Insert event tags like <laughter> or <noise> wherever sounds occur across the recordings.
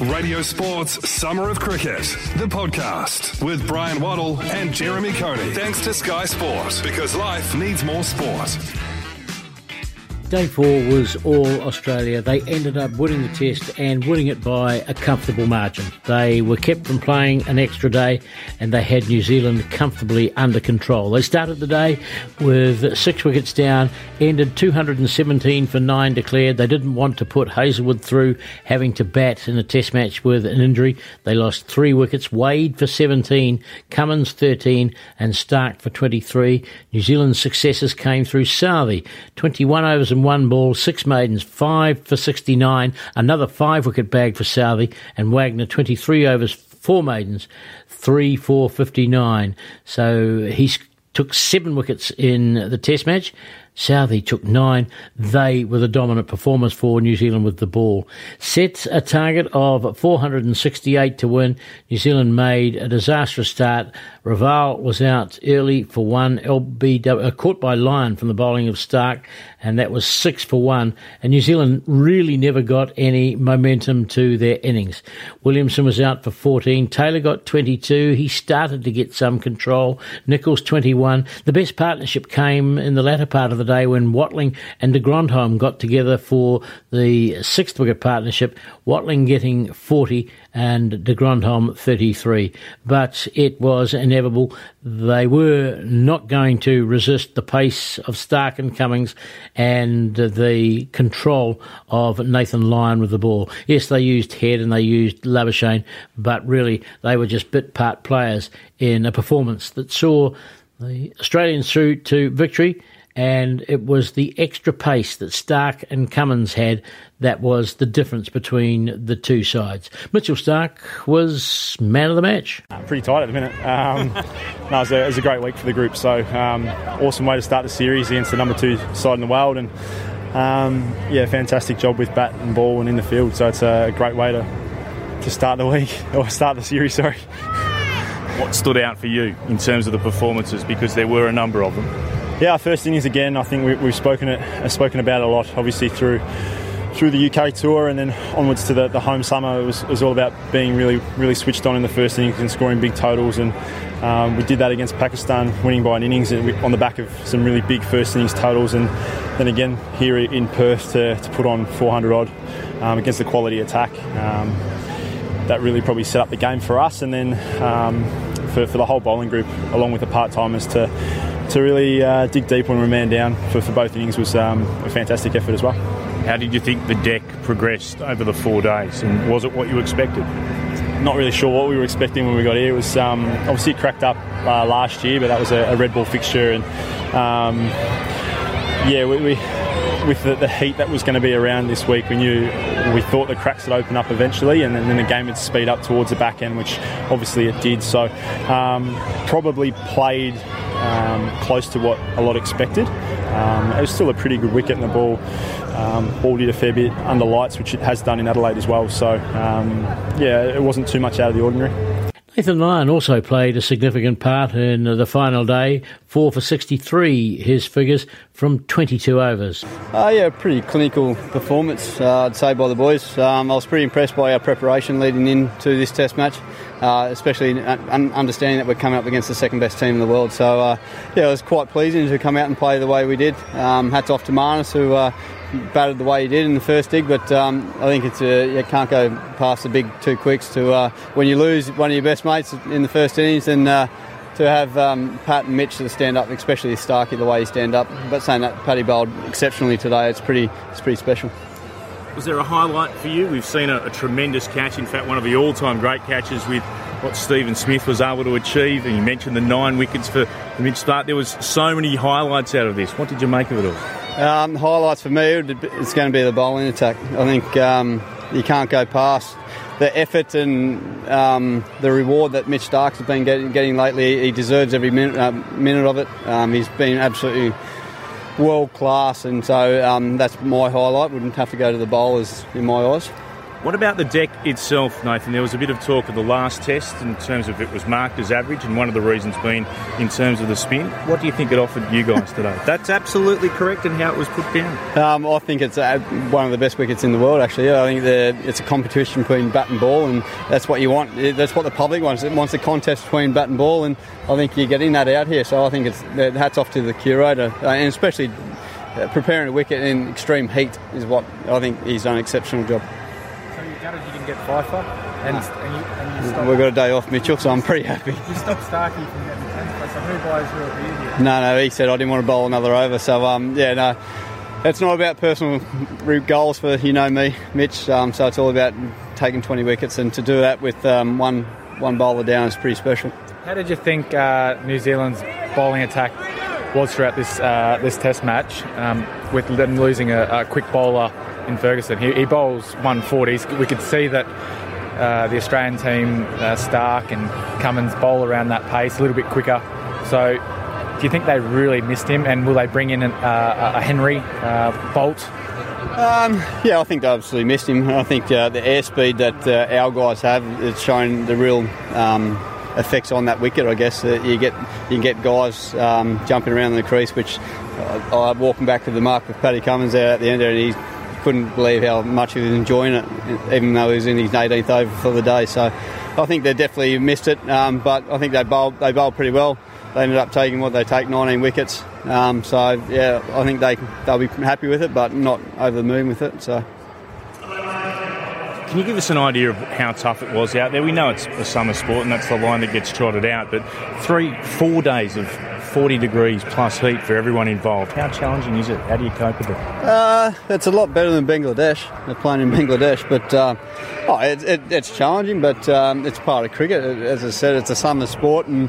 Radio Sports Summer of Cricket, the podcast with Bryan Waddle and Jeremy Coney. Thanks to Sky Sport, because life needs more sport. Day four was all Australia. They ended up winning the test and winning it by a comfortable margin. They were kept from playing an extra day and they had New Zealand comfortably under control. They started the day with six wickets down, ended 217 for nine declared. They didn't want to put Hazlewood through having to bat in a test match with an injury. They lost three wickets, Wade for 17, Cummins 13, and Starc for 23. New Zealand's successes came through Southey, 21 overs and one ball, six maidens, five for 69, another five wicket bag for Southey, and Wagner 23 overs, four maidens, three for 59. So he took seven wickets in the test match. Southey took nine. They were the dominant performers for New Zealand with the ball. Set a target of 468 to win. New Zealand made a disastrous start. Raval was out early for one. LBW uh, caught by Lyon from the bowling of Starc, and that was six for one. And New Zealand really never got any momentum to their innings. Williamson was out for 14. Taylor got 22. He started to get some control. Nicholls 21. The best partnership came in the latter part of the day when Watling and de Grandhomme got together for the sixth wicket partnership, Watling getting 40 and de Grandhomme 33. But it was inevitable. They were not going to resist the pace of Starc and Cummins and the control of Nathan Lyon with the ball. Yes, they used Head and they used Labuschagne, but really they were just bit part players in a performance that saw the Australians through to victory and it was the extra pace that Starc and Cummins had that was the difference between the two sides. Mitchell Starc was man of the match. Pretty tight at the minute. Um, <laughs> no, it, was a, it, was a, great week for the group, so um, awesome way to start the series against the number two side in the world, and um, yeah, fantastic job with bat and ball and in the field. So it's a great way to to start the <laughs> week or start the series. Sorry. What stood out for you in terms of the performances? Because there were a number of them. Yeah, our first innings again. I think we, have spoken it, uh, spoken about a lot. Obviously through through the UK tour and then onwards to the, the home summer, it was, it was, all about being really really switched on in the first innings and scoring big totals. And um, we did that against Pakistan, winning by an innings on the back of some really big first innings totals. And then again here in Perth to, to put on 400 odd um, against the quality attack. Um, that really probably set up the game for us, and then um, for, for the whole bowling group, along with the part timers, to to really uh, dig deep when we were man down for, for both innings was um, a fantastic effort as well. How did you think the deck progressed over the four days, and was it what you expected? Not really sure what we were expecting when we got here. It was um, obviously it cracked up uh, last year, but that was a, a red ball fixture, and um, yeah, we, we with the, the, heat that was going to be around this week, we knew we thought the cracks would open up eventually, and then, then the game would speed up towards the back end, which obviously it did. So um, probably played um, close to what a lot expected. Um, it was still a pretty good wicket, and the ball um, ball did a fair bit under lights, which it has done in Adelaide as well. So um, yeah, it wasn't too much out of the ordinary. Nathan Lyon also played a significant part in the final day, four for 63, his figures from 22 overs. Uh, yeah, pretty clinical performance, uh, I'd say, by the boys. Um, I was pretty impressed by our preparation leading into this test match, uh, especially understanding that we're coming up against the second best team in the world. So, uh, yeah, it was quite pleasing to come out and play the way we did. Um, hats off to Marnus, who uh, batted the way he did in the first dig, but um, I think it's a, you can't go past the big two quicks to uh, when you lose one of your best mates in the first innings and uh, to have um, Pat and Mitch to stand up, especially Starkey the way he stand up. But saying that Paddy bowled exceptionally today, it's pretty it's pretty special. Was there a highlight for you? We've seen a, a tremendous catch, in fact, one of the all-time great catches with what Steven Smith was able to achieve. And you mentioned the nine wickets for Mitch Starc. There was so many highlights out of this. What did you make of it all? Um, highlights for me, it's going to be the bowling attack. I think um, you can't go past the effort and um, the reward that Mitch Starc's has been getting, getting lately. He deserves every minute, uh, minute of it. Um, he's been absolutely world class, and so um, that's my highlight. Wouldn't have to go to the bowlers in my eyes. What about the deck itself, Nathan? There was a bit of talk of the last test in terms of it was marked as average, and one of the reasons being in terms of the spin. What do you think it offered you guys today? <laughs> That's absolutely correct in how it was put down. Um, I think it's uh, one of the best wickets in the world. Actually, I think the, it's a competition between bat and ball, and that's what you want. That's what the public wants. It wants a contest between bat and ball, and I think you're getting that out here. So I think it's hats off to the curator, uh, and especially uh, preparing a wicket in extreme heat is what I think he's done an exceptional job gutted you didn't get fifer, and, and, you, and you stopped. We've got a day off, Mitchell, so I'm pretty happy. You stopped Starkey from getting 10th place. So who buys a beer here? No, no, he said I didn't want to bowl another over. So um, yeah, no, it's not about personal goals for you know me, Mitch. Um, so it's all about taking 20 wickets, and to do that with um, one one bowler down is pretty special. How did you think uh, New Zealand's bowling attack was throughout this uh, this Test match, um, with them losing a, a quick bowler in Ferguson. He, he bowls 140s. We could see that uh, the Australian team, uh, Starc and Cummins, bowl around that pace a little bit quicker. So, do you think they really missed him? And will they bring in an, uh, a Henry uh, Boult? Um, yeah, I think they absolutely missed him. I think uh, the airspeed that uh, our guys have has shown the real. Um, effects on that wicket. I guess you get you get guys um, jumping around in the crease, which I, am walking back to the mark with Paddy Cummins there at the end and he couldn't believe how much he was enjoying it, even though he was in his 18th over for the day. So I think they definitely missed it, um, but I think they bowled, they bowled pretty well. They ended up taking what they take, 19 wickets. Um, so yeah, I think they they'll be happy with it, but not over the moon with it. So. Can you give us an idea of how tough it was out there? We know it's a summer sport and that's the line that gets trotted out, but three, four days of 40 degrees plus heat for everyone involved. How challenging is it? How do you cope with it? Uh, it's a lot better than Bangladesh. They're playing in Bangladesh, but uh, oh, it, it, it's challenging, but um, it's part of cricket. As I said, it's a summer sport, and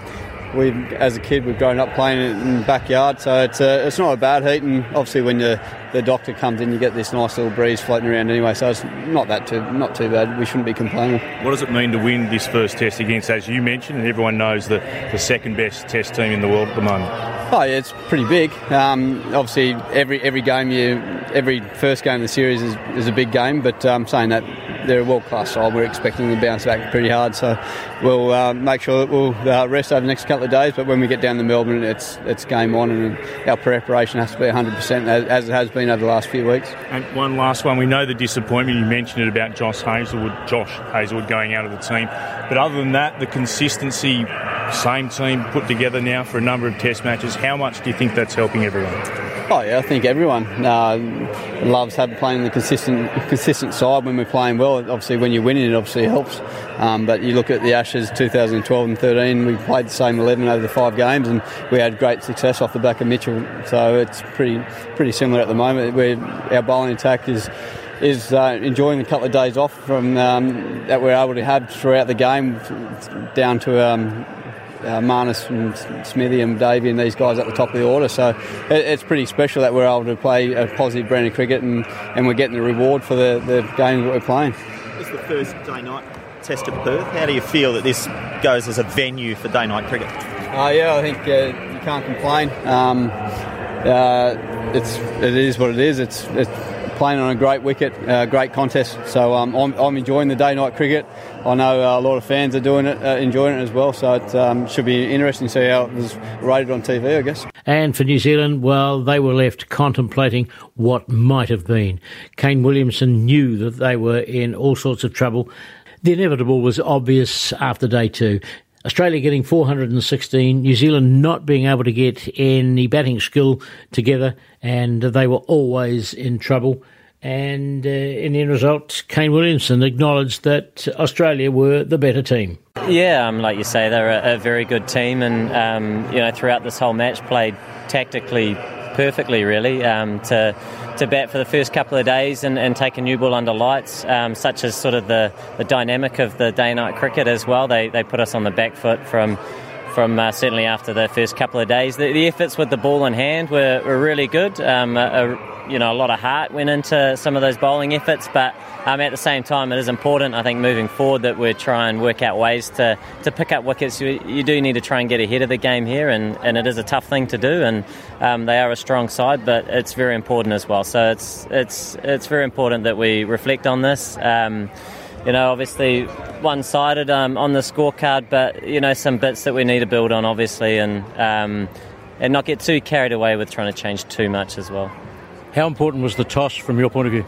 we, as a kid, we've grown up playing it in the backyard, so it's uh, it's not a bad heat. And obviously, when the, the doctor comes in, you get this nice little breeze floating around anyway. So it's not that too not too bad. We shouldn't be complaining. What does it mean to win this first test against, as you mentioned, and everyone knows the the second best test team in the world at the moment? Oh yeah, it's pretty big. Um, obviously, every every game you every first game of the series is, is a big game. But um, saying that, they're a world class side. We're expecting them to bounce back pretty hard. So we'll uh, make sure that we'll uh, rest over the next couple of days. But when we get down to Melbourne, it's it's game on, and our preparation has to be 100% as, it has been over the last few weeks. And one last one. We know the disappointment. You mentioned it about Josh Hazlewood, Josh Hazlewood going out of the team. But other than that, the consistency, same team put together now for a number of Test matches. How much do you think that's helping everyone? Oh yeah, I think everyone uh, loves having playing the consistent consistent side when we're playing well. Obviously, when you're winning, it obviously helps. Um, but you look at the Ashes 2012 and 13, we played the same 11 over the five games, and we had great success off the back of Mitchell. So it's pretty pretty similar at the moment. We're, our bowling attack is is uh, enjoying a couple of days off from um, that we're able to have throughout the game, down to um, uh, Marnus and Smithy and Davey and these guys at the top of the order. So it, it's pretty special that we're able to play a positive brand of cricket and, and we're getting the reward for the, the games that we're playing. It's the first day night test at Perth. How do you feel that this goes as a venue for day night cricket? Uh, yeah, I think uh, you can't complain. Um, uh, it's it is what it is. It's, it's playing on a great wicket, uh, great contest. So um, I'm, I'm, enjoying the day night cricket. I know uh, a lot of fans are doing it, uh, enjoying it as well. So it um, should be interesting to see how it was rated on TV, I guess. And for New Zealand, well, they were left contemplating what might have been. Kane Williamson knew that they were in all sorts of trouble. The inevitable was obvious after day two. Australia getting 416, New Zealand not being able to get any batting skill together, and they were always in trouble. And uh, in the end result, Kane Williamson acknowledged that Australia were the better team. Yeah, um, like you say, they're a, a very good team, and um, you know throughout this whole match played tactically perfectly, really, um, to to bat for the first couple of days and, and take a new ball under lights, um, such as sort of the, the dynamic of the day night cricket as well. They, they put us on the back foot from from uh, certainly after the first couple of days. The, the, efforts with the ball in hand were, were really good. Um, a, you know, a lot of heart went into some of those bowling efforts, but um, at the same time, it is important, I think, moving forward that we try and work out ways to, to pick up wickets. You, you do need to try and get ahead of the game here, and, and it is a tough thing to do, and um, they are a strong side, but it's very important as well. So it's, it's, it's very important that we reflect on this. You know, obviously one sided um, on the scorecard, but, you know, some bits that we need to build on, obviously, and, um, and not get too carried away with trying to change too much as well. How important was the toss from your point of view?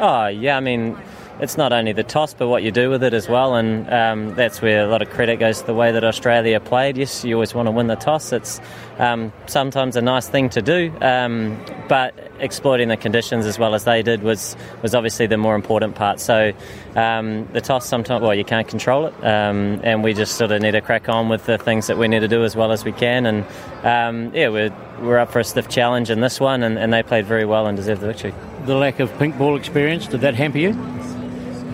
Oh, yeah, I mean, it's not only the toss, but what you do with it as well, and um, that's where a lot of credit goes to the way that Australia played. Yes, you always want to win the toss. It's um, sometimes a nice thing to do, um, but exploiting the conditions as well as they did was was obviously the more important part. So um, the toss sometimes, well, you can't control it, um, and we just sort of need to crack on with the things that we need to do as well as we can. And um, yeah, we're we're up for a stiff challenge in this one, and, and they played very well and deserved the victory the lack of pink ball experience, did that hamper you?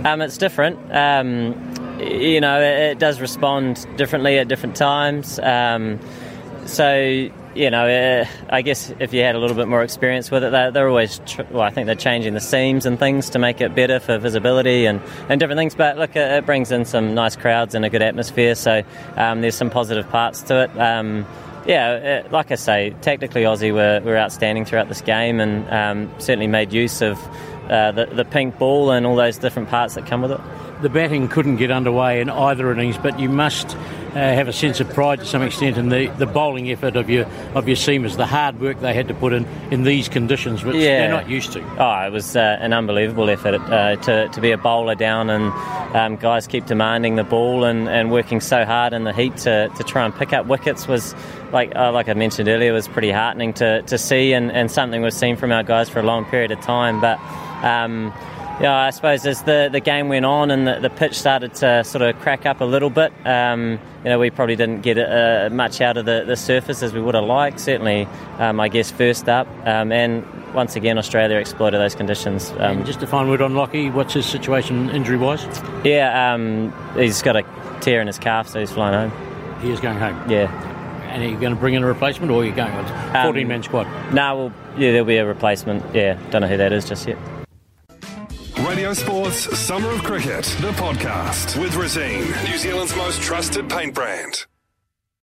Um, it's different. Um, you know, it, it, does respond differently at different times. Um, so, you know, uh, I guess if you had a little bit more experience with it, they're, they're always, tr- well, I think they're changing the seams and things to make it better for visibility and, and different things. But look, it, it brings in some nice crowds and a good atmosphere. So um, there's some positive parts to it. Um, yeah, uh, like I say, tactically Aussie were, were outstanding throughout this game and um, certainly made use of uh, the, the pink ball and all those different parts that come with it. The batting couldn't get underway in either innings, but you must uh, have a sense of pride to some extent in the, the bowling effort of your of your seamers, the hard work they had to put in in these conditions, which yeah. they're not used to. Oh, it was uh, an unbelievable effort uh, to, to be a bowler down and um, guys keep demanding the ball and, and working so hard in the heat to, to try and pick up wickets was like uh, like I mentioned earlier was pretty heartening to, to see and, and something we've seen from our guys for a long period of time. But um, yeah, I suppose as the, the game went on and the, the pitch started to sort of crack up a little bit, um, you know, we probably didn't get uh, much out of the, the surface as we would have liked. Certainly, um, I guess first up, um, and once again, Australia exploited those conditions. Um, just a final word on Lockie, what's his situation injury wise? Yeah, um, he's got a tear in his calf, so he's flying home. He is going home. Yeah. And are you going to bring in a replacement, or are you going on 14 um, man squad? No, nah, well, yeah, there'll be a replacement. Yeah, don't know who that is just yet. Radio Sports Summer of Cricket, the podcast with Resene, New Zealand's most trusted paint brand.